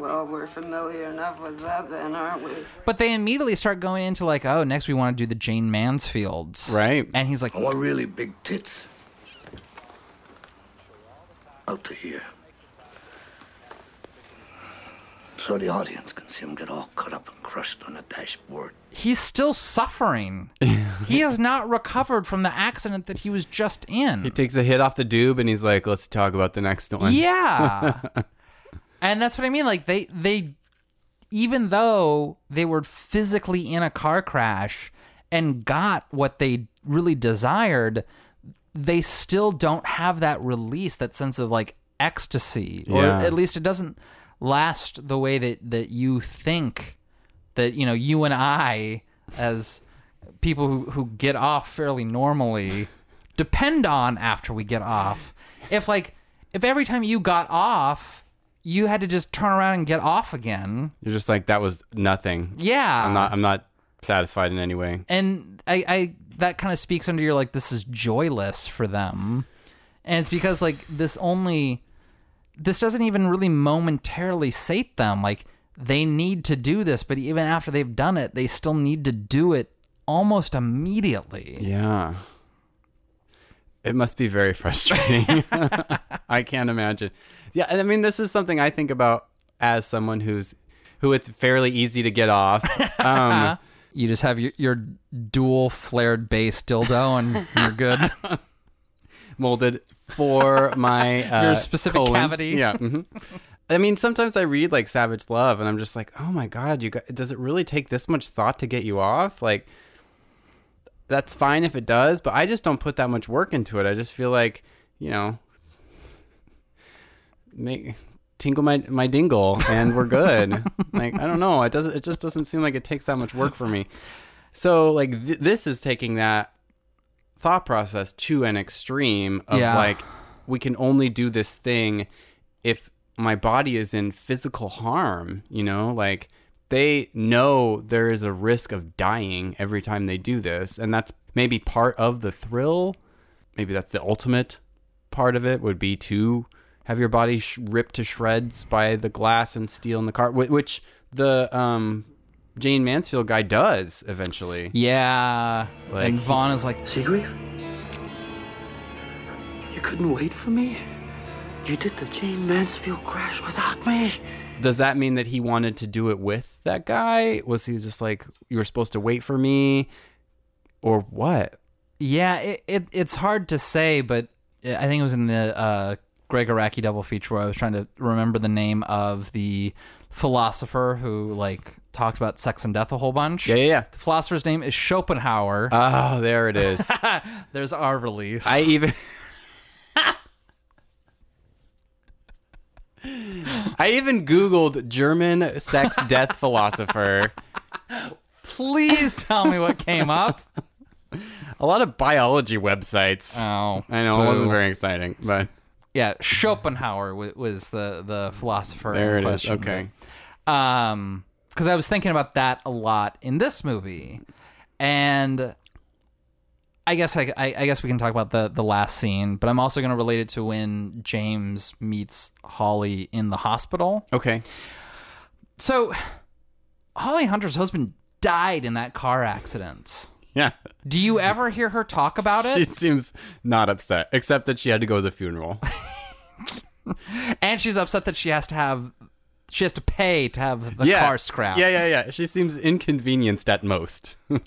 Well, we're familiar enough with that then, aren't we? But they immediately start going into like, oh, next we want to do the Jayne Mansfields. Right. And he's like, oh, I want really big tits. Out to here. So the audience can see him get all cut up and crushed on the dashboard. he's still suffering. he has not recovered from the accident that he was just in. He takes a hit off the dube and he's like, let's talk about the next one. Yeah. and that's what I mean. Like they they even though they were physically in a car crash and got what they really desired, they still don't have that release, that sense of like ecstasy. Or Yeah. at least it doesn't last the way that, that you think that, you know, you and I as people who, who get off fairly normally depend on after we get off. If like if every time you got off, you had to just turn around and get off again. You're just like, that was nothing. Yeah. I'm not I'm not satisfied in any way. and I, I that kind of speaks under your like this is joyless for them. And it's because like this only this doesn't even really momentarily sate them. Like they need to do this, but even after they've done it, they still need to do it almost immediately. Yeah. It must be very frustrating. I can't imagine. Yeah, and I mean this is something I think about as someone who's who it's fairly easy to get off. Um, You just have your, your dual flared base dildo and you're good. molded for my uh, Your specific colon. cavity. Yeah. Mm-hmm. I mean, sometimes I read like Savage Love, and I'm just like, oh my god, you got, does it really take this much thought to get you off? Like, that's fine if it does, but I just don't put that much work into it. I just feel like, you know, make tingle my my dingle, and we're good. like, I don't know. It doesn't. It just doesn't seem like it takes that much work for me. So, like, th- this is taking that thought process to an extreme of Yeah. like we can only do this thing if my body is in physical harm you know like they know there is a risk of dying every time they do this and that's maybe part of the thrill maybe that's the ultimate part of it would be to have your body sh- ripped to shreds by the glass and steel in the car wh- which the um Jayne Mansfield guy does eventually Yeah. Like- and Vaughn is like, Seagrave? You couldn't wait for me? You did the Jayne Mansfield crash without me? Does that mean that he wanted to do it with that guy? Was he just like you were supposed to wait for me, or what? Yeah, it, it it's hard to say, but I think it was in the uh, Gregg Araki double feature where I was trying to remember the name of the philosopher who like talked about sex and death a whole bunch. Yeah, yeah, yeah. The philosopher's name is Schopenhauer. Oh, there it is. There's our release. I even. I even Googled German sex death philosopher. Please tell me what came up. A lot of biology websites. Oh, I know it wasn't very exciting, but Yeah, Schopenhauer wa- was the the philosopher. there it is. Okay. um because i was thinking about that a lot in this movie and i guess I, I, I guess we can talk about the the last scene but i'm also going to relate it to when james meets holly in the hospital Okay. so holly hunter's husband died in that car accident Yeah. do you ever hear her talk about it? She seems not upset, except that she had to go to the funeral. and she's upset that she has to have she has to pay to have the car scrapped Yeah, yeah, yeah. She seems inconvenienced at most.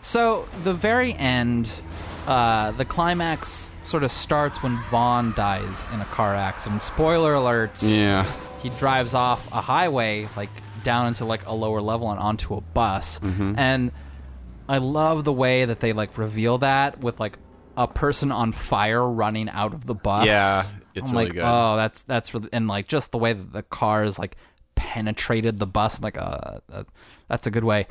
So the very end, uh, the climax sort of starts when Vaughn dies in a car accident. Spoiler alert. yeah. He drives off a highway, like down into like a lower level and onto a bus. Mm-hmm. And I love the way that they like reveal that with like a person on fire running out of the bus. Yeah, it's I'm really like, good. Oh, that's that's really and like just the way that the cars like penetrated the bus. I'm like, uh, that, that's a good way.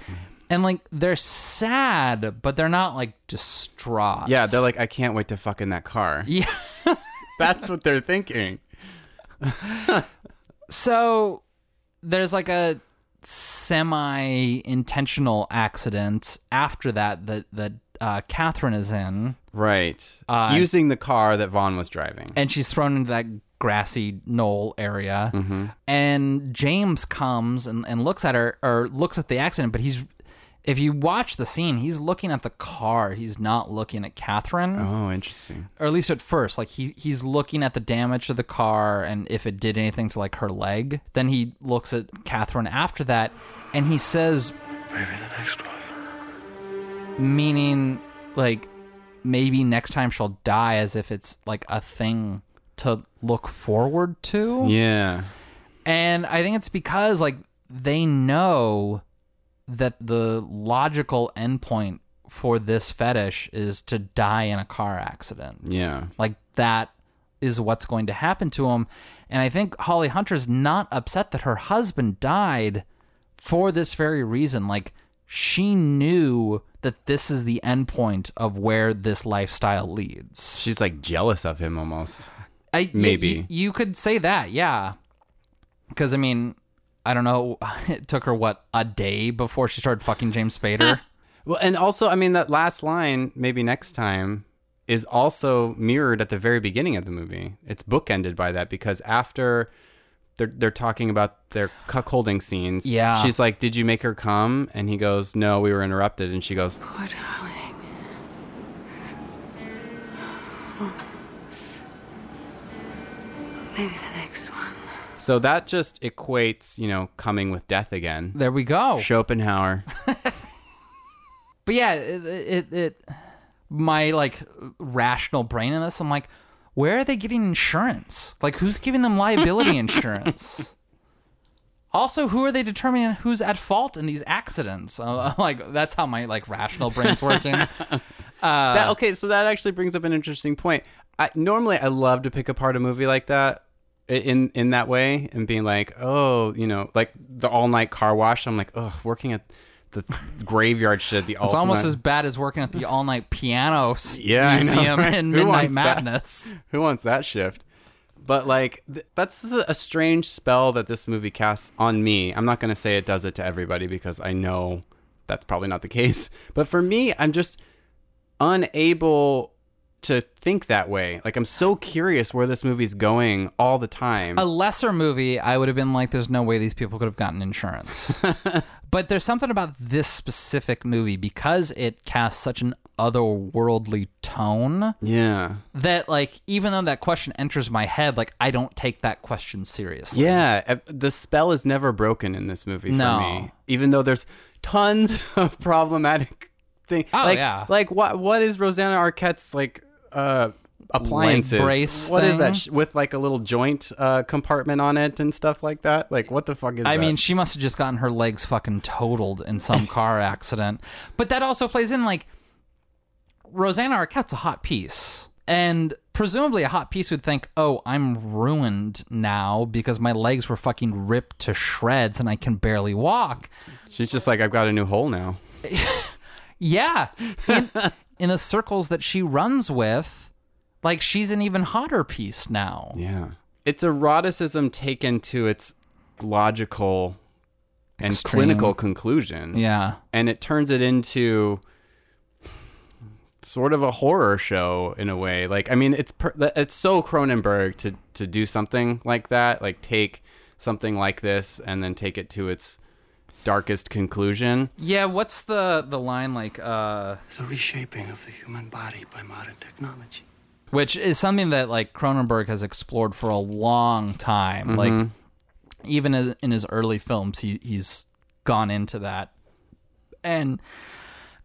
And like they're sad, but they're not like distraught. Yeah, they're like, I can't wait to fuck in that car. yeah. That's what they're thinking. So there's like a semi-intentional accident after that that that uh, Catherine is in, Right. Uh, Using the car that Vaughn was driving. and she's thrown into that grassy knoll area. Mm-hmm. And James comes and, and looks at her or looks at the accident, but he's if you watch the scene, he's looking at the car. He's not looking at Catherine Oh, interesting. or at least at first, like he he's looking at the damage to the car and if it did anything to like her leg. Then he looks at Catherine after that, and he says, Maybe the next one. meaning like maybe next time she'll die, as if it's like a thing to look forward to. Yeah. And I think it's because like they know that the logical endpoint for this fetish is to die in a car accident. Yeah. Like that is what's going to happen to him. And I think Holly Hunter's not upset that her husband died for this very reason. Like she knew that this is the endpoint of where this lifestyle leads. She's like jealous of him almost. I, y- Maybe. y- you could say that, yeah. Because I mean, I don't know. It took her what a day before she started fucking James Spader. Well, and also, I mean, that last line, maybe next time, is also mirrored at the very beginning of the movie. It's bookended by that because after they're they're talking about their cuckolding scenes, Yeah. she's like, "Did you make her come?" And he goes, "No, we were interrupted." And she goes, Poor darling. Maybe the next one. "So that just equates, you know, coming with death again." there we go. Schopenhauer. But yeah, it, it, it my like rational brain in this, I'm like, where are they getting insurance? Like, who's giving them liability insurance? Also, who are they determining who's at fault in these accidents? Uh, like, that's how my like rational brain's working. that, okay, so that actually brings up an interesting point. I, normally, I love to pick apart a movie like that in in that way and being like, oh, you know, like the all night car wash. I'm like, oh, working at the graveyard shit. The It's almost as bad as working at the all night piano Yeah, I know, museum right? in Midnight wants that? Madness. who wants that shift. But like th- that's a a strange spell that this movie casts on me. I'm not going to say it does it to everybody because I know that's probably not the case. But for me, I'm just unable to think that way. Like I'm so curious where this movie's going all the time. A lesser movie, I would have been like, there's no way these people could have gotten insurance. but there's something about this specific movie because it casts such an otherworldly tone yeah. that, like, even though that question enters my head, like, I don't take that question seriously. Yeah, uh, the spell is never broken in this movie for No. me. Even though there's tons of problematic things. Oh, like, yeah. Like what what is Rosanna Arquette's like uh appliances? brace What is that sh- with like a little joint uh compartment on it and stuff like that? Like what the fuck is that? I that? mean, she must have just gotten her legs fucking totaled in some car accident. But that also plays in like Rosanna Arquette's a hot piece. And presumably a hot piece would think, oh, I'm ruined now because my legs were fucking ripped to shreds and I can barely walk. she's just like I've got a new hole now. Yeah. In, in the circles that she runs with, like she's an even hotter piece now. Yeah. It's eroticism taken to its logical and Extreme. clinical conclusion. Yeah. and it turns it into sort of a horror show in a way. Like, I mean, it's per- it's so Cronenberg to to do something like that, like take something like this and then take it to its darkest conclusion. Yeah, what's the the line like uh The reshaping of the human body by modern technology. which is something that like Cronenberg has explored for a long time. Like even in his early films, he he's gone into that, and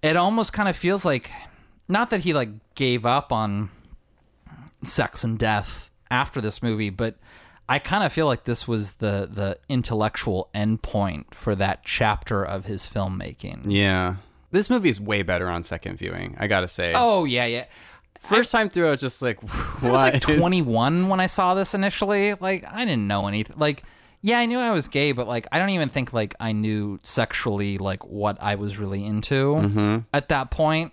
it almost kind of feels like not that he like gave up on sex and death after this movie, but I kind of feel like this was the the intellectual endpoint for that chapter of his filmmaking. Yeah. This movie is way better on second viewing, I gotta say. Oh yeah, yeah. First time through, I was just like, I was like 21 when I saw this initially. Like, I didn't know anything. Like, yeah, I knew I was gay, but like, I don't even think like I knew sexually like what I was really into Mm-hmm. at that point.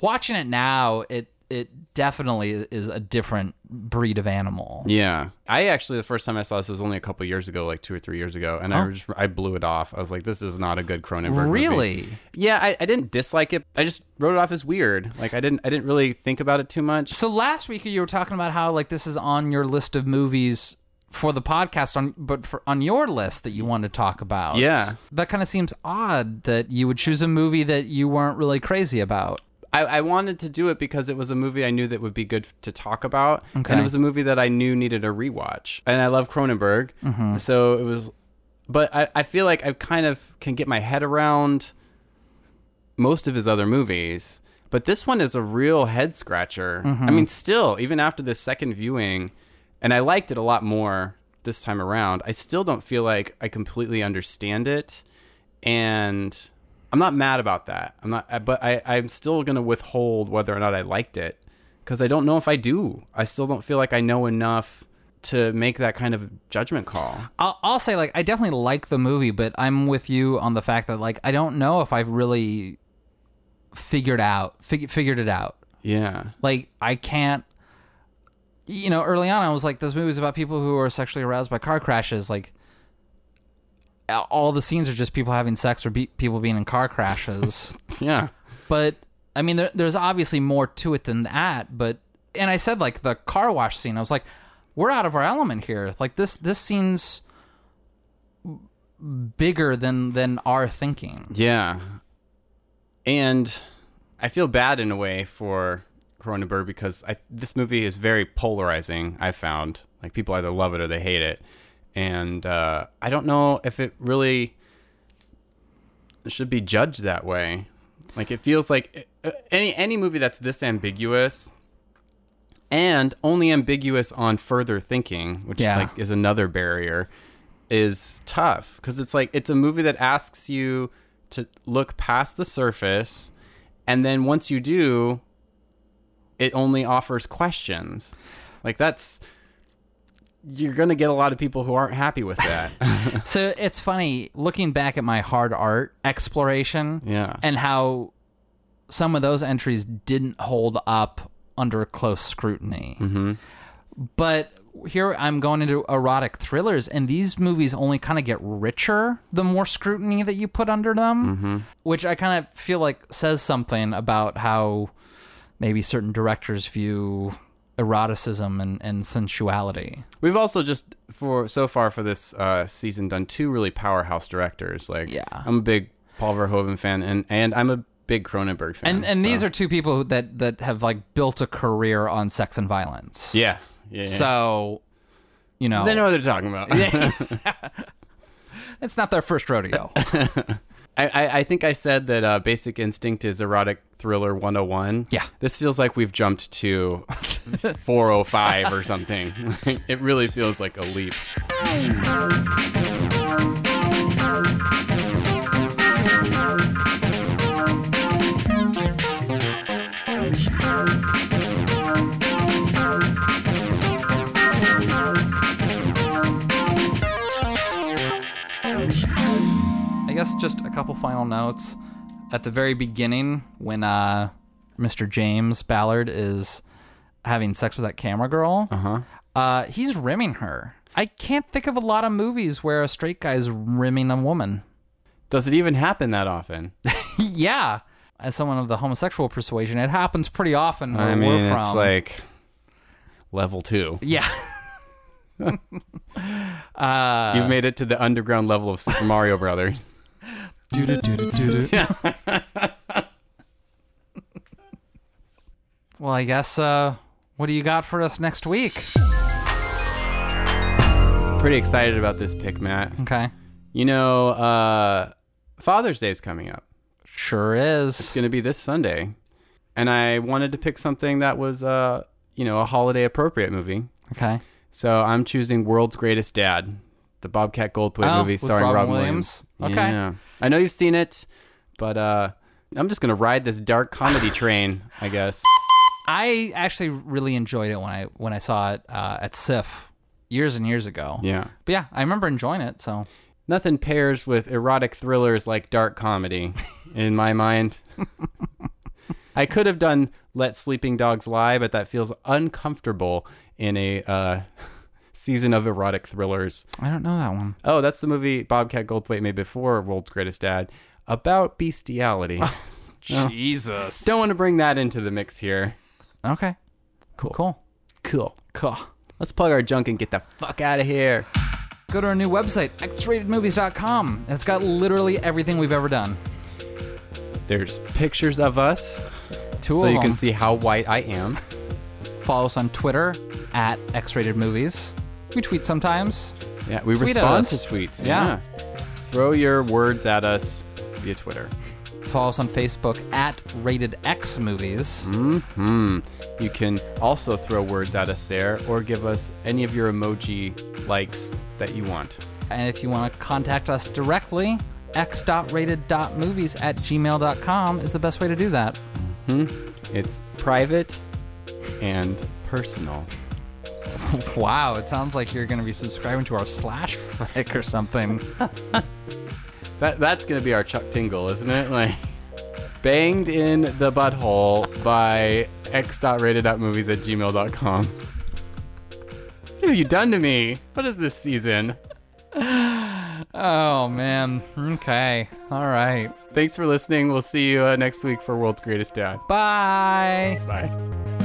Watching it now, it it definitely is a different breed of animal. Yeah, I actually the first time I saw this was only a couple years ago, like two or three years ago, and I Oh. just I blew it off. I was like, "This is not a good Cronenberg movie." Really? Yeah, I, I didn't dislike it. I just wrote it off as weird. Like I didn't I didn't really think about it too much. So last week you were talking about how like this is on your list of movies for the podcast on but for on your list that you want to talk about. Yeah. That kind of seems odd that you would choose a movie that you weren't really crazy about. I, I wanted to do it because it was a movie I knew that would be good to talk about, Okay. and it was a movie that I knew needed a rewatch. And I love Cronenberg, Mm-hmm. so it was. But I, I feel like I kind of can get my head around most of his other movies, but this one is a real head scratcher. Mm-hmm. I mean, still, even after the second viewing, and I liked it a lot more this time around, I still don't feel like I completely understand it, and I'm not mad about that. I'm not, but I, I'm still gonna withhold whether or not I liked it because I don't know if I do. I still don't feel like I know enough to make that kind of judgment call. I'll, I'll say like I definitely like the movie, but I'm with you on the fact that like I don't know if I've really figured out fig- figured it out. Yeah. Like I can't. You know, early on I was like, "This movie's about people who are sexually aroused by car crashes." Like, all the scenes are just people having sex or be- people being in car crashes. Yeah. but I mean, there, there's obviously more to it than that. But and I said like the car wash scene. I was like, we're out of our element here. Like this this scene's bigger than than our thinking. Yeah. And I feel bad in a way for Cronenberg because I, this movie is very polarizing, I found. Like, people either love it or they hate it. And uh, I don't know if it really should be judged that way. Like, it feels like uh, any, any movie that's this ambiguous and only ambiguous on further thinking, which Yeah. like is another barrier, is tough because it's like it's a movie that asks you to look past the surface, and then once you do, it only offers questions. Like that's you're gonna get a lot of people who aren't happy with that. So it's funny looking back at my hard art exploration yeah. and how some of those entries didn't hold up under close scrutiny. Mm-hmm. But here I'm going into erotic thrillers, and these movies only kind of get richer the more scrutiny that you put under them, which I kind of feel like says something about how maybe certain directors view eroticism and, and sensuality. We've also just for so far for this uh, season done two really powerhouse directors. Like, Yeah. I'm a big Paul Verhoeven fan, and and I'm a big Cronenberg fan. And and so- these are two people that that have like built a career on sex and violence. yeah, yeah. yeah. So, you know, they know what they're talking about. it's not their first rodeo. I, I, think I said that uh, Basic Instinct is erotic thriller 101. Yeah. This feels like we've jumped to 405 or something. it really feels like a leap. Guess just a couple final notes. At the very beginning, when uh, Mr. James Ballard is having sex with that camera girl, uh-huh. he's rimming her. I can't think of a lot of movies where a straight guy's rimming a woman. Does it even happen that often? yeah. As someone of the homosexual persuasion, it happens pretty often where I mean, we're from. it's like level two. yeah. You've made it to the underground level of Super Mario Brothers. well, I guess, uh, what do you got for us next week? Pretty excited about this pick, Matt. Okay. You know, uh, Father's Day is coming up. Sure is. It's going to be this Sunday. And I wanted to pick something that was, uh, you know, a holiday appropriate movie. Okay. So I'm choosing World's Greatest Dad, the Bobcat Goldthwait Oh, movie starring Robin Robin Williams? Williams. Okay. Yeah. I know you've seen it, but uh, I'm just gonna ride this dark comedy train, I guess. I actually really enjoyed it when I when I saw it uh, at SIFF years and years ago. Yeah. But yeah, I remember enjoying it. So Nothing pairs with erotic thrillers like dark comedy, in my mind. I could have done Let Sleeping Dogs Lie, but that feels uncomfortable in a uh, season of erotic thrillers. I don't know that one. Oh, that's the movie Bobcat Goldthwait made before World's Greatest Dad about bestiality. Oh, Jesus. Don't want to bring that into the mix here. Okay. Cool. Cool. Cool. Cool. Let's plug our junk and get the fuck out of here. Go to our new website, xratedmovies.com. It's got literally everything we've ever done. There's pictures of us, Two so of you can see how white I am. Follow us on Twitter at xratedmovies. We tweet sometimes. Yeah, we Tweet respond to tweets. Yeah. Throw your words at us via Twitter. Follow us on Facebook at Rated X Movies. Hmm. You can also throw words at us there or give us any of your emoji likes that you want. And if you want to contact us directly, x.rated.movies at gmail.com is the best way to do that. Hmm It's private and personal. wow, it sounds like you're going to be subscribing to our slash flick or something. That that's gonna be our Chuck Tingle, isn't it? Like banged in the butthole by x.rated.movies at gmail.com. What have you done to me? What is this season? oh, man. Okay. All right. Thanks for listening. We'll see you uh, next week for World's Greatest Dad. Bye. Bye.